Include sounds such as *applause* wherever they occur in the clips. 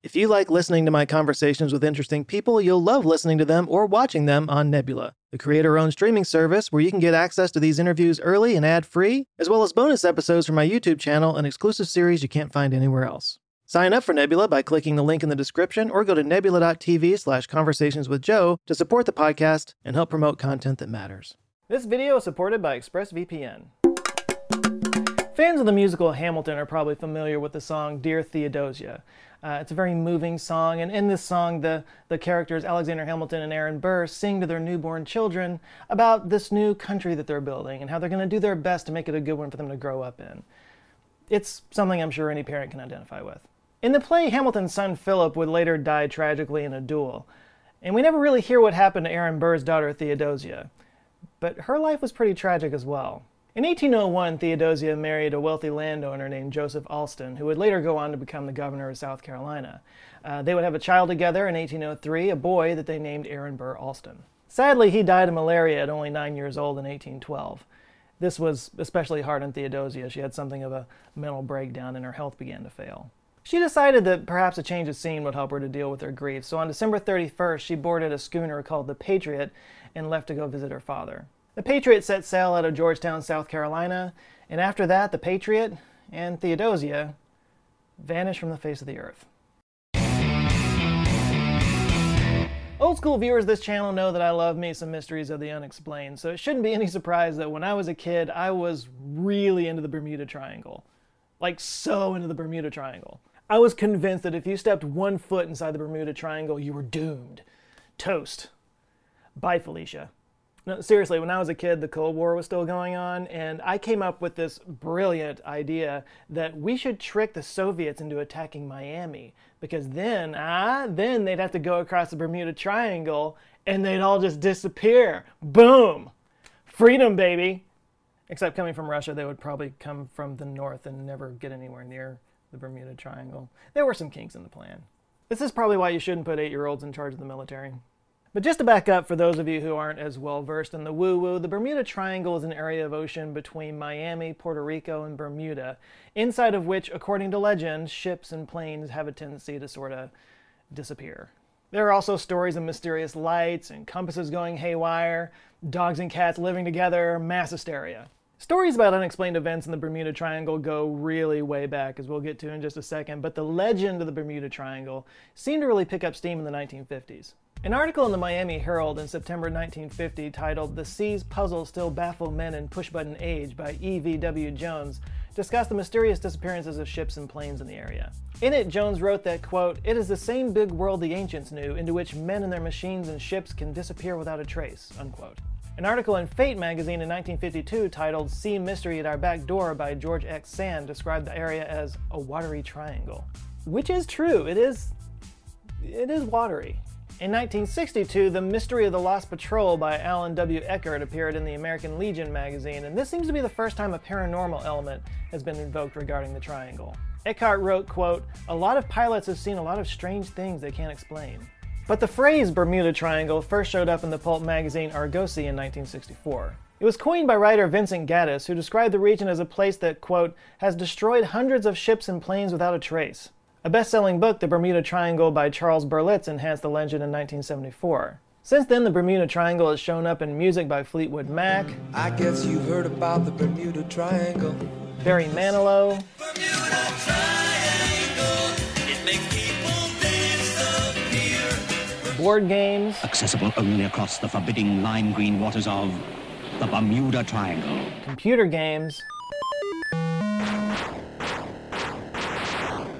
If you like listening to my conversations with interesting people, you'll love listening to them or watching them on Nebula, the creator owned streaming service where you can get access to these interviews early and ad free, as well as bonus episodes from my YouTube channel and exclusive series you can't find anywhere else. Sign up for Nebula by clicking the link in the description or go to nebula.tv slash conversations with Joe to support the podcast and help promote content that matters. This video is supported by ExpressVPN. Fans of the musical Hamilton are probably familiar with the song Dear Theodosia. Uh, it's a very moving song, and in this song, the, the characters Alexander Hamilton and Aaron Burr sing to their newborn children about this new country that they're building and how they're going to do their best to make it a good one for them to grow up in. It's something I'm sure any parent can identify with. In the play, Hamilton's son Philip would later die tragically in a duel, and we never really hear what happened to Aaron Burr's daughter Theodosia. But her life was pretty tragic as well. In 1801, Theodosia married a wealthy landowner named Joseph Alston, who would later go on to become the governor of South Carolina. Uh, they would have a child together in 1803, a boy that they named Aaron Burr Alston. Sadly, he died of malaria at only nine years old in 1812. This was especially hard on Theodosia. She had something of a mental breakdown and her health began to fail. She decided that perhaps a change of scene would help her to deal with her grief, so on December 31st, she boarded a schooner called the Patriot and left to go visit her father. The Patriot set sail out of Georgetown, South Carolina, and after that, the Patriot and Theodosia vanished from the face of the earth. Old school viewers of this channel know that I love me some mysteries of the unexplained, so it shouldn't be any surprise that when I was a kid, I was really into the Bermuda Triangle. Like, so into the Bermuda Triangle. I was convinced that if you stepped one foot inside the Bermuda Triangle, you were doomed. Toast. Bye, Felicia. No, seriously, when I was a kid, the Cold War was still going on, and I came up with this brilliant idea that we should trick the Soviets into attacking Miami, because then, ah, then they'd have to go across the Bermuda Triangle and they'd all just disappear. Boom! Freedom, baby! Except coming from Russia, they would probably come from the north and never get anywhere near the Bermuda Triangle. There were some kinks in the plan. This is probably why you shouldn't put eight year olds in charge of the military. But just to back up for those of you who aren't as well versed in the woo woo, the Bermuda Triangle is an area of ocean between Miami, Puerto Rico, and Bermuda, inside of which, according to legend, ships and planes have a tendency to sort of disappear. There are also stories of mysterious lights and compasses going haywire, dogs and cats living together, mass hysteria. Stories about unexplained events in the Bermuda Triangle go really way back, as we'll get to in just a second, but the legend of the Bermuda Triangle seemed to really pick up steam in the 1950s. An article in the Miami Herald in September 1950 titled The Seas Puzzle Still Baffle Men in Push Button Age by E.V.W. Jones discussed the mysterious disappearances of ships and planes in the area. In it, Jones wrote that, quote, It is the same big world the ancients knew, into which men and their machines and ships can disappear without a trace, unquote. An article in Fate magazine in 1952 titled Sea Mystery at Our Back Door by George X. Sand described the area as a watery triangle. Which is true, it is. it is watery. In 1962, The Mystery of the Lost Patrol by Allan W. Eckert appeared in the American Legion magazine, and this seems to be the first time a paranormal element has been invoked regarding the triangle. Eckert wrote, quote, A lot of pilots have seen a lot of strange things they can't explain. But the phrase Bermuda Triangle first showed up in the pulp magazine Argosy in 1964. It was coined by writer Vincent Gaddis, who described the region as a place that, quote, has destroyed hundreds of ships and planes without a trace. A best selling book, The Bermuda Triangle by Charles Berlitz, enhanced the legend in 1974. Since then, the Bermuda Triangle has shown up in music by Fleetwood Mac. I guess you've heard about the Bermuda Triangle. Barry Manilow. Board games. Accessible only across the forbidding lime green waters of the Bermuda Triangle. Computer games.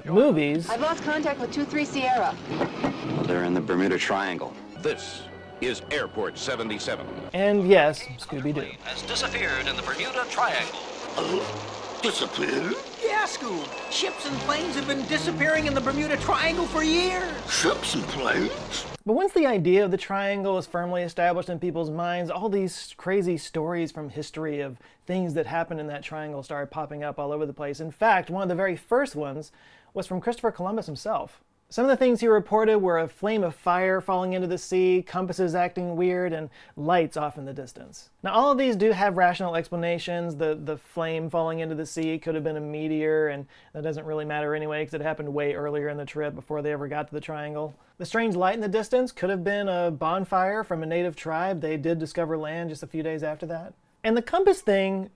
movies. I've lost contact with 2-3 Sierra. Well, they're in the Bermuda Triangle. This is Airport 77. And yes, Scooby Doo. Has disappeared in the Bermuda Triangle. Uh, disappeared? Yeah, Scoob. Ships and planes have been disappearing in the Bermuda Triangle for years. Ships and planes? But once the idea of the triangle is firmly established in people's minds, all these crazy stories from history of things that happened in that triangle started popping up all over the place. In fact, one of the very first ones was from Christopher Columbus himself. Some of the things he reported were a flame of fire falling into the sea, compasses acting weird, and lights off in the distance. Now, all of these do have rational explanations. The, the flame falling into the sea could have been a meteor, and that doesn't really matter anyway because it happened way earlier in the trip before they ever got to the triangle. The strange light in the distance could have been a bonfire from a native tribe. They did discover land just a few days after that. And the compass thing,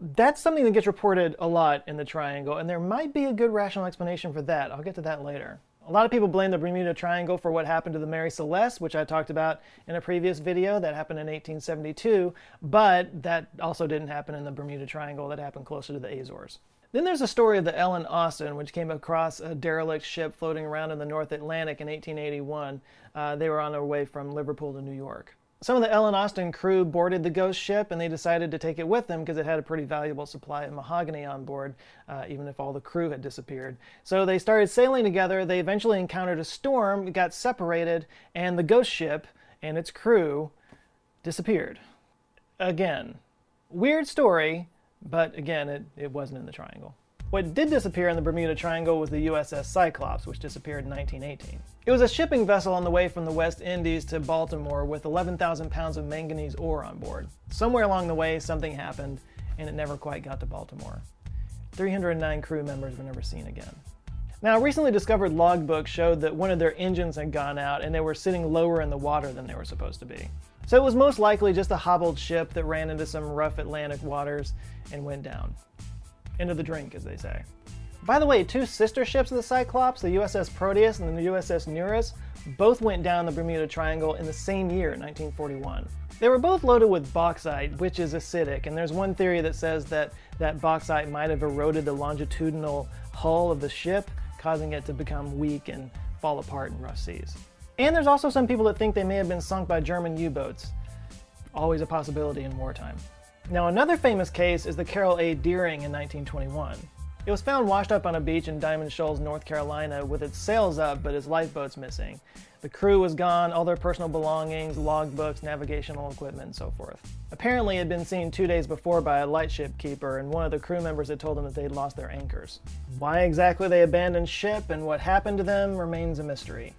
that's something that gets reported a lot in the triangle, and there might be a good rational explanation for that. I'll get to that later. A lot of people blame the Bermuda Triangle for what happened to the Mary Celeste, which I talked about in a previous video. That happened in 1872, but that also didn't happen in the Bermuda Triangle. That happened closer to the Azores. Then there's the story of the Ellen Austin, which came across a derelict ship floating around in the North Atlantic in 1881. Uh, they were on their way from Liverpool to New York. Some of the Ellen Austin crew boarded the ghost ship and they decided to take it with them because it had a pretty valuable supply of mahogany on board, uh, even if all the crew had disappeared. So they started sailing together. They eventually encountered a storm, got separated, and the ghost ship and its crew disappeared. Again, weird story, but again, it, it wasn't in the triangle. What did disappear in the Bermuda Triangle was the USS Cyclops, which disappeared in 1918. It was a shipping vessel on the way from the West Indies to Baltimore with 11,000 pounds of manganese ore on board. Somewhere along the way, something happened, and it never quite got to Baltimore. 309 crew members were never seen again. Now, recently discovered logbooks showed that one of their engines had gone out and they were sitting lower in the water than they were supposed to be. So it was most likely just a hobbled ship that ran into some rough Atlantic waters and went down into the drink, as they say. By the way, two sister ships of the Cyclops, the USS Proteus and the USS Nereus, both went down the Bermuda Triangle in the same year, 1941. They were both loaded with bauxite, which is acidic, and there's one theory that says that that bauxite might have eroded the longitudinal hull of the ship, causing it to become weak and fall apart in rough seas. And there's also some people that think they may have been sunk by German U boats. Always a possibility in wartime. Now, another famous case is the Carroll A. Deering in 1921. It was found washed up on a beach in Diamond Shoals, North Carolina, with its sails up but its lifeboats missing. The crew was gone, all their personal belongings, logbooks, navigational equipment, and so forth. Apparently, it had been seen two days before by a lightship keeper, and one of the crew members had told them that they'd lost their anchors. Why exactly they abandoned ship and what happened to them remains a mystery.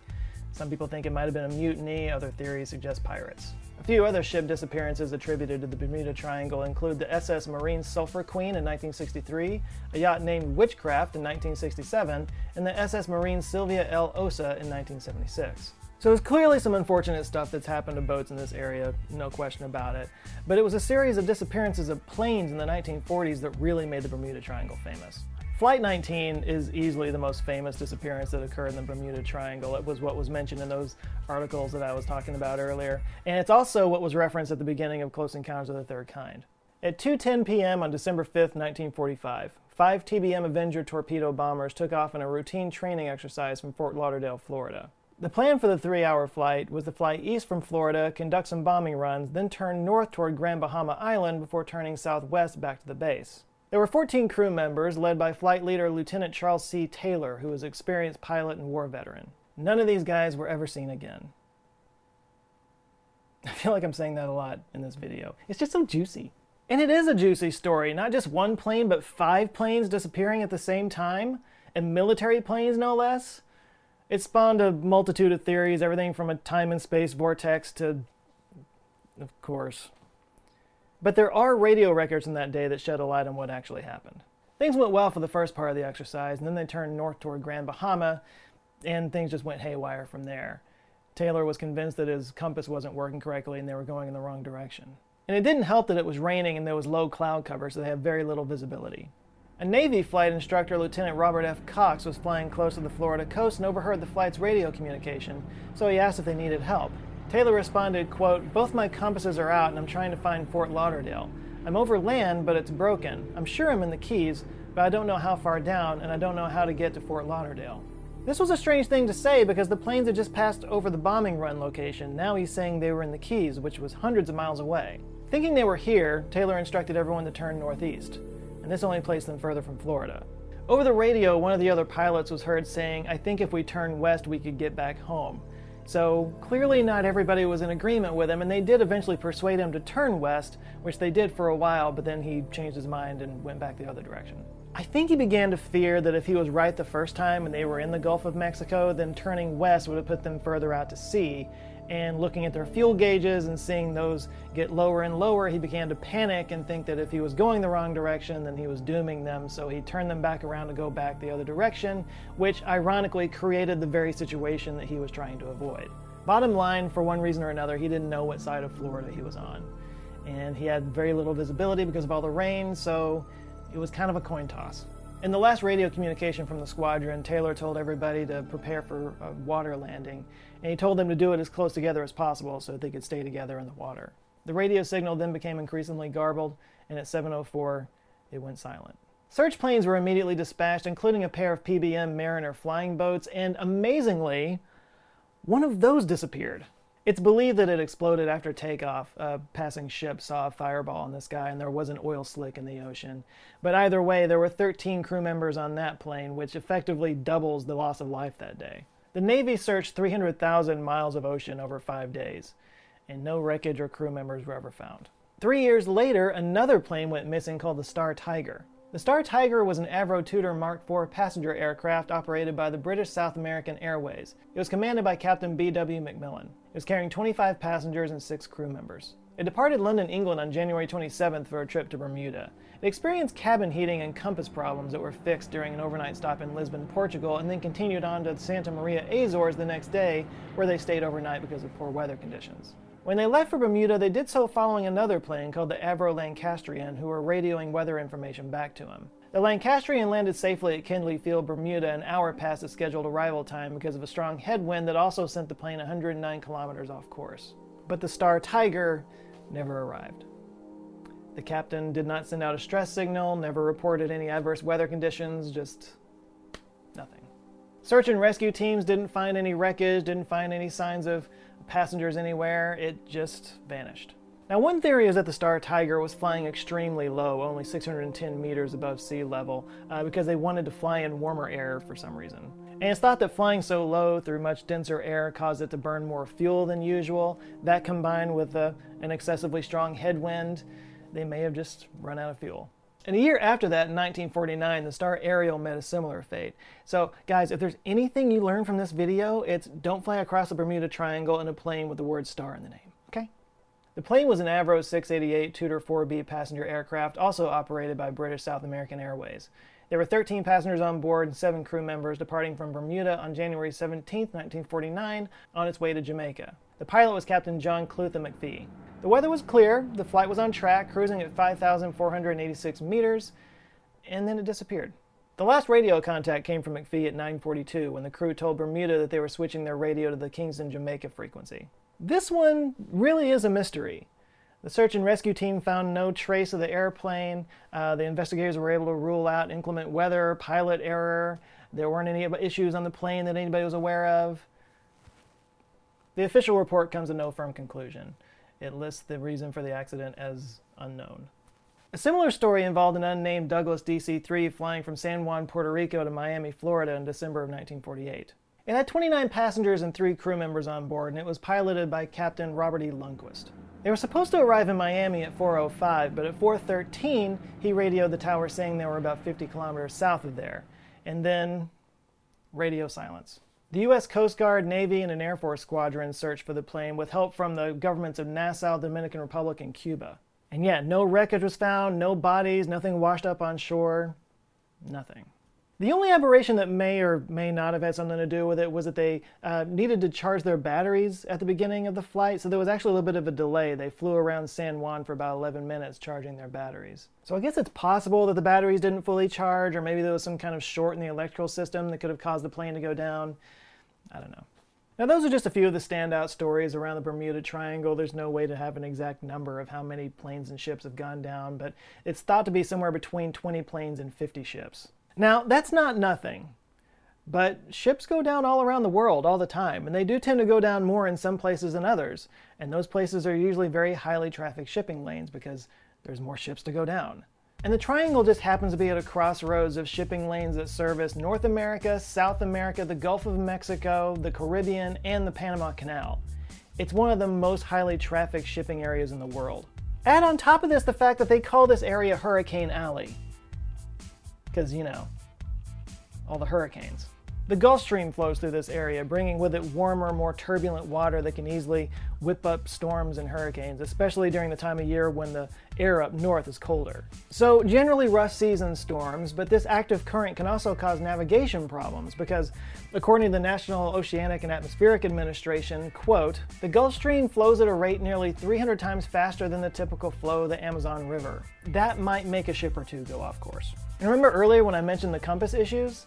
Some people think it might have been a mutiny, other theories suggest pirates. Few other ship disappearances attributed to the Bermuda Triangle include the SS Marine Sulphur Queen in 1963, a yacht named Witchcraft in 1967, and the SS Marine Sylvia L. Ossa in 1976. So there's clearly some unfortunate stuff that's happened to boats in this area, no question about it. But it was a series of disappearances of planes in the 1940s that really made the Bermuda Triangle famous. Flight 19 is easily the most famous disappearance that occurred in the Bermuda Triangle. It was what was mentioned in those articles that I was talking about earlier, and it's also what was referenced at the beginning of Close Encounters of the Third Kind. At 2:10 p.m. on December 5, 1945, five TBM Avenger torpedo bombers took off in a routine training exercise from Fort Lauderdale, Florida. The plan for the three hour flight was to fly east from Florida, conduct some bombing runs, then turn north toward Grand Bahama Island before turning southwest back to the base. There were 14 crew members, led by flight leader Lieutenant Charles C. Taylor, who was an experienced pilot and war veteran. None of these guys were ever seen again. *laughs* I feel like I'm saying that a lot in this video. It's just so juicy. And it is a juicy story. Not just one plane, but five planes disappearing at the same time, and military planes no less. It spawned a multitude of theories, everything from a time and space vortex to, of course, but there are radio records from that day that shed a light on what actually happened. Things went well for the first part of the exercise, and then they turned north toward Grand Bahama, and things just went haywire from there. Taylor was convinced that his compass wasn't working correctly and they were going in the wrong direction. And it didn't help that it was raining and there was low cloud cover, so they had very little visibility. A Navy flight instructor, Lieutenant Robert F. Cox, was flying close to the Florida coast and overheard the flight's radio communication, so he asked if they needed help. Taylor responded, quote, Both my compasses are out and I'm trying to find Fort Lauderdale. I'm over land, but it's broken. I'm sure I'm in the Keys, but I don't know how far down and I don't know how to get to Fort Lauderdale. This was a strange thing to say because the planes had just passed over the bombing run location. Now he's saying they were in the Keys, which was hundreds of miles away. Thinking they were here, Taylor instructed everyone to turn northeast, and this only placed them further from Florida. Over the radio, one of the other pilots was heard saying, I think if we turn west, we could get back home. So clearly, not everybody was in agreement with him, and they did eventually persuade him to turn west, which they did for a while, but then he changed his mind and went back the other direction. I think he began to fear that if he was right the first time and they were in the Gulf of Mexico, then turning west would have put them further out to sea. And looking at their fuel gauges and seeing those get lower and lower, he began to panic and think that if he was going the wrong direction, then he was dooming them. So he turned them back around to go back the other direction, which ironically created the very situation that he was trying to avoid. Bottom line, for one reason or another, he didn't know what side of Florida he was on. And he had very little visibility because of all the rain, so it was kind of a coin toss. In the last radio communication from the squadron, Taylor told everybody to prepare for a water landing, and he told them to do it as close together as possible so that they could stay together in the water. The radio signal then became increasingly garbled, and at 7:04, it went silent. Search planes were immediately dispatched, including a pair of PBM Mariner flying boats, and amazingly, one of those disappeared. It's believed that it exploded after takeoff. A passing ship saw a fireball in the sky and there was an oil slick in the ocean. But either way, there were 13 crew members on that plane, which effectively doubles the loss of life that day. The Navy searched 300,000 miles of ocean over five days, and no wreckage or crew members were ever found. Three years later, another plane went missing called the Star Tiger. The Star Tiger was an Avro Tudor Mark IV passenger aircraft operated by the British South American Airways. It was commanded by Captain B.W. McMillan. It was carrying 25 passengers and six crew members. It departed London, England on January 27th for a trip to Bermuda. It experienced cabin heating and compass problems that were fixed during an overnight stop in Lisbon, Portugal, and then continued on to Santa Maria, Azores the next day, where they stayed overnight because of poor weather conditions. When they left for Bermuda, they did so following another plane called the Avro Lancastrian, who were radioing weather information back to him. The Lancastrian landed safely at Kindley Field, Bermuda, an hour past its scheduled arrival time because of a strong headwind that also sent the plane 109 kilometers off course. But the Star Tiger never arrived. The captain did not send out a stress signal, never reported any adverse weather conditions, just nothing. Search and rescue teams didn't find any wreckage, didn't find any signs of passengers anywhere, it just vanished. Now, one theory is that the Star Tiger was flying extremely low, only 610 meters above sea level, uh, because they wanted to fly in warmer air for some reason. And it's thought that flying so low through much denser air caused it to burn more fuel than usual. That combined with uh, an excessively strong headwind, they may have just run out of fuel. And a year after that, in 1949, the Star Ariel met a similar fate. So, guys, if there's anything you learn from this video, it's don't fly across the Bermuda Triangle in a plane with the word star in the name, okay? The plane was an Avro 688 Tudor 4B passenger aircraft, also operated by British South American Airways. There were 13 passengers on board and 7 crew members departing from Bermuda on January 17, 1949, on its way to Jamaica. The pilot was Captain John Clutha McPhee. The weather was clear, the flight was on track, cruising at 5,486 meters, and then it disappeared. The last radio contact came from McPhee at 9:42 when the crew told Bermuda that they were switching their radio to the Kingston, Jamaica frequency. This one really is a mystery. The search and rescue team found no trace of the airplane. Uh, the investigators were able to rule out inclement weather, pilot error. There weren't any issues on the plane that anybody was aware of. The official report comes to no firm conclusion. It lists the reason for the accident as unknown. A similar story involved an unnamed Douglas DC 3 flying from San Juan, Puerto Rico to Miami, Florida in December of 1948. It had 29 passengers and three crew members on board, and it was piloted by Captain Robert E. Lundquist. They were supposed to arrive in Miami at 4:05, but at 4:13 he radioed the tower saying they were about 50 kilometers south of there, and then radio silence. The U.S. Coast Guard, Navy, and an Air Force squadron searched for the plane with help from the governments of Nassau, Dominican Republic, and Cuba. And yet, no wreckage was found, no bodies, nothing washed up on shore, nothing. The only aberration that may or may not have had something to do with it was that they uh, needed to charge their batteries at the beginning of the flight, so there was actually a little bit of a delay. They flew around San Juan for about 11 minutes charging their batteries. So I guess it's possible that the batteries didn't fully charge, or maybe there was some kind of short in the electrical system that could have caused the plane to go down. I don't know. Now, those are just a few of the standout stories around the Bermuda Triangle. There's no way to have an exact number of how many planes and ships have gone down, but it's thought to be somewhere between 20 planes and 50 ships. Now, that's not nothing, but ships go down all around the world all the time, and they do tend to go down more in some places than others. And those places are usually very highly trafficked shipping lanes because there's more ships to go down. And the triangle just happens to be at a crossroads of shipping lanes that service North America, South America, the Gulf of Mexico, the Caribbean, and the Panama Canal. It's one of the most highly trafficked shipping areas in the world. Add on top of this the fact that they call this area Hurricane Alley. Because, you know, all the hurricanes. The Gulf Stream flows through this area, bringing with it warmer, more turbulent water that can easily whip up storms and hurricanes, especially during the time of year when the air up north is colder. So, generally rough season storms, but this active current can also cause navigation problems because, according to the National Oceanic and Atmospheric Administration, quote, the Gulf Stream flows at a rate nearly 300 times faster than the typical flow of the Amazon River. That might make a ship or two go off course. And remember earlier when I mentioned the compass issues?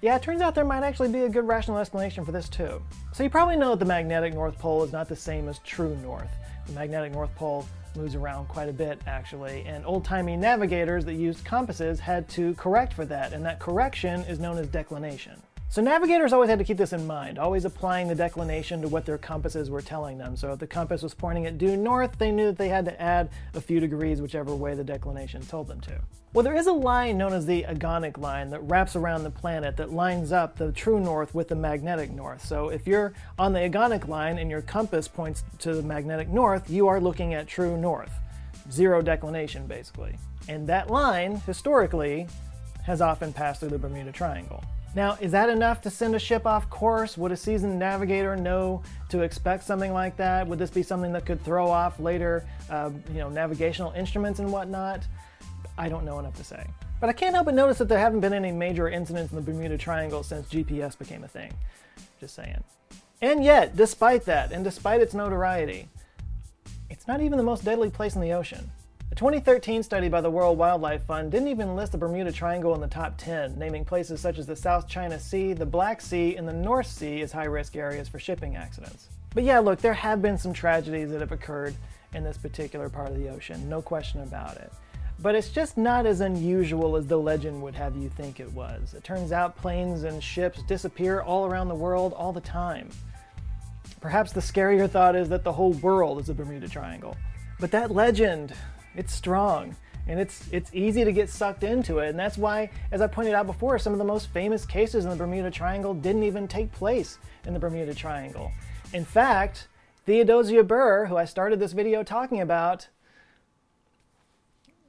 Yeah, it turns out there might actually be a good rational explanation for this too. So you probably know that the magnetic North Pole is not the same as true north. The magnetic North Pole moves around quite a bit actually, and old-timey navigators that used compasses had to correct for that, and that correction is known as declination. So navigators always had to keep this in mind, always applying the declination to what their compasses were telling them. So if the compass was pointing it due north, they knew that they had to add a few degrees whichever way the declination told them to. Well, there is a line known as the agonic line that wraps around the planet that lines up the true north with the magnetic north. So if you're on the agonic line and your compass points to the magnetic north, you are looking at true north. Zero declination, basically. And that line, historically, has often passed through the Bermuda Triangle. Now, is that enough to send a ship off course? Would a seasoned navigator know to expect something like that? Would this be something that could throw off later, uh, you know, navigational instruments and whatnot? I don't know enough to say. But I can't help but notice that there haven't been any major incidents in the Bermuda Triangle since GPS became a thing. Just saying. And yet, despite that, and despite its notoriety, it's not even the most deadly place in the ocean. A 2013 study by the World Wildlife Fund didn't even list the Bermuda Triangle in the top 10, naming places such as the South China Sea, the Black Sea, and the North Sea as high risk areas for shipping accidents. But yeah, look, there have been some tragedies that have occurred in this particular part of the ocean, no question about it. But it's just not as unusual as the legend would have you think it was. It turns out planes and ships disappear all around the world all the time. Perhaps the scarier thought is that the whole world is a Bermuda Triangle. But that legend, it's strong and it's it's easy to get sucked into it and that's why as i pointed out before some of the most famous cases in the bermuda triangle didn't even take place in the bermuda triangle. In fact theodosia burr who i started this video talking about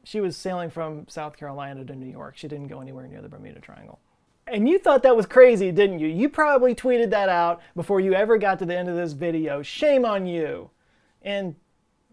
she was sailing from south carolina to new york. She didn't go anywhere near the bermuda triangle. And you thought that was crazy didn't you? You probably tweeted that out before you ever got to the end of this video. Shame on you. And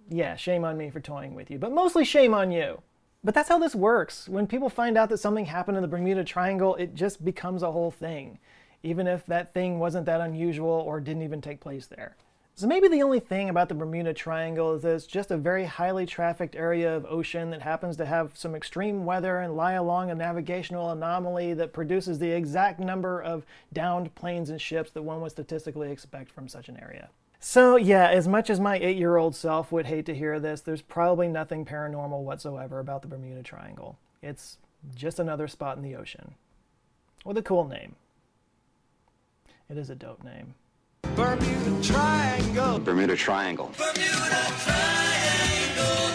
yeah, shame on me for toying with you, but mostly shame on you. But that's how this works. When people find out that something happened in the Bermuda Triangle, it just becomes a whole thing, even if that thing wasn't that unusual or didn't even take place there. So maybe the only thing about the Bermuda Triangle is that it's just a very highly trafficked area of ocean that happens to have some extreme weather and lie along a navigational anomaly that produces the exact number of downed planes and ships that one would statistically expect from such an area. So, yeah, as much as my eight year old self would hate to hear this, there's probably nothing paranormal whatsoever about the Bermuda Triangle. It's just another spot in the ocean with a cool name. It is a dope name. Bermuda Triangle. Bermuda Triangle.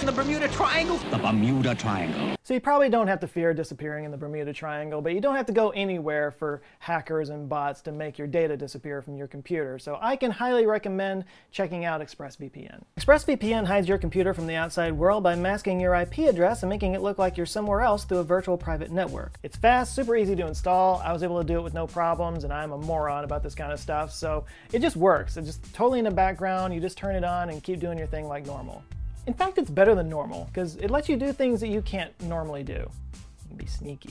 The Bermuda Triangle. The Bermuda Triangle. So you probably don't have to fear disappearing in the Bermuda Triangle, but you don't have to go anywhere for hackers and bots to make your data disappear from your computer. So I can highly recommend checking out ExpressVPN. ExpressVPN hides your computer from the outside world by masking your IP address and making it look like you're somewhere else through a virtual private network. It's fast, super easy to install. I was able to do it with no problems, and I'm a moron about this kind of stuff, so it just works. It's just totally in the background. You just turn it on and keep doing your thing like normal. In fact, it's better than normal because it lets you do things that you can't normally do. You can be sneaky.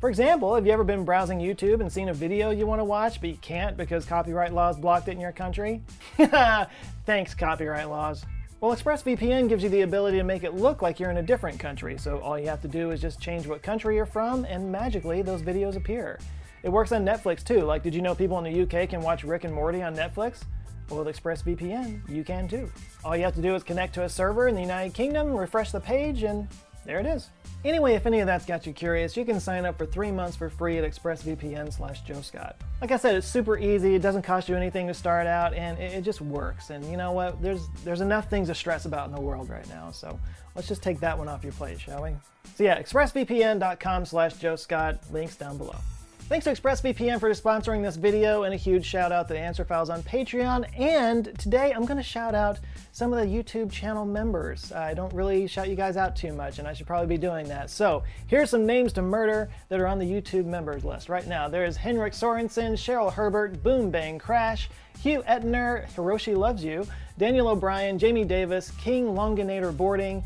For example, have you ever been browsing YouTube and seen a video you want to watch but you can't because copyright laws blocked it in your country? *laughs* Thanks, copyright laws. Well, ExpressVPN gives you the ability to make it look like you're in a different country, so all you have to do is just change what country you're from, and magically those videos appear. It works on Netflix too. Like, did you know people in the UK can watch Rick and Morty on Netflix? Well, with ExpressVPN, you can too. All you have to do is connect to a server in the United Kingdom, refresh the page, and there it is. Anyway, if any of that's got you curious, you can sign up for three months for free at expressvpn slash Joe Scott. Like I said, it's super easy, it doesn't cost you anything to start out, and it, it just works. And you know what? There's there's enough things to stress about in the world right now, so let's just take that one off your plate, shall we? So yeah, expressvpn.com slash Joe Scott, links down below. Thanks to ExpressVPN for sponsoring this video, and a huge shout out to the Answer Files on Patreon. And today I'm going to shout out some of the YouTube channel members. I don't really shout you guys out too much, and I should probably be doing that. So here's some names to murder that are on the YouTube members list right now. There is Henrik Sorensen, Cheryl Herbert, Boom Bang Crash, Hugh Etner, Hiroshi Loves You, Daniel O'Brien, Jamie Davis, King Longinator Boarding,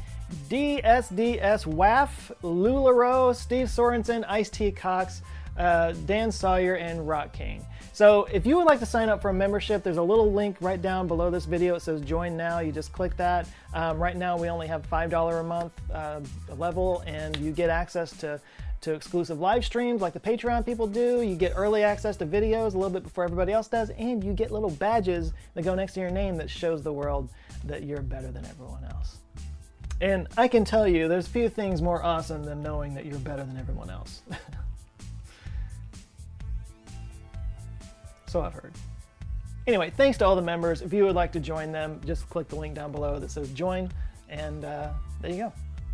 DSDS WAF, Lularo, Steve Sorensen, Ice T Cox, uh, Dan Sawyer, and Rock King. So if you would like to sign up for a membership, there's a little link right down below this video. It says join now. You just click that. Um, right now we only have $5 a month uh, level and you get access to to exclusive live streams like the Patreon people do. You get early access to videos a little bit before everybody else does, and you get little badges that go next to your name that shows the world that you're better than everyone else. And I can tell you, there's few things more awesome than knowing that you're better than everyone else. *laughs* so I've heard. Anyway, thanks to all the members. If you would like to join them, just click the link down below that says join, and uh, there you go.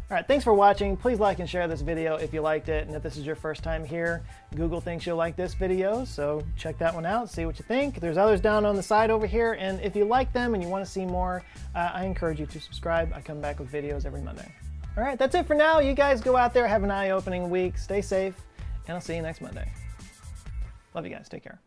All right, thanks for watching. Please like and share this video if you liked it. And if this is your first time here, Google thinks you'll like this video, so check that one out, see what you think. There's others down on the side over here, and if you like them and you want to see more, uh, I encourage you to subscribe. I come back with videos every Monday. All right, that's it for now. You guys go out there, have an eye-opening week, stay safe, and I'll see you next Monday. Love you guys. Take care.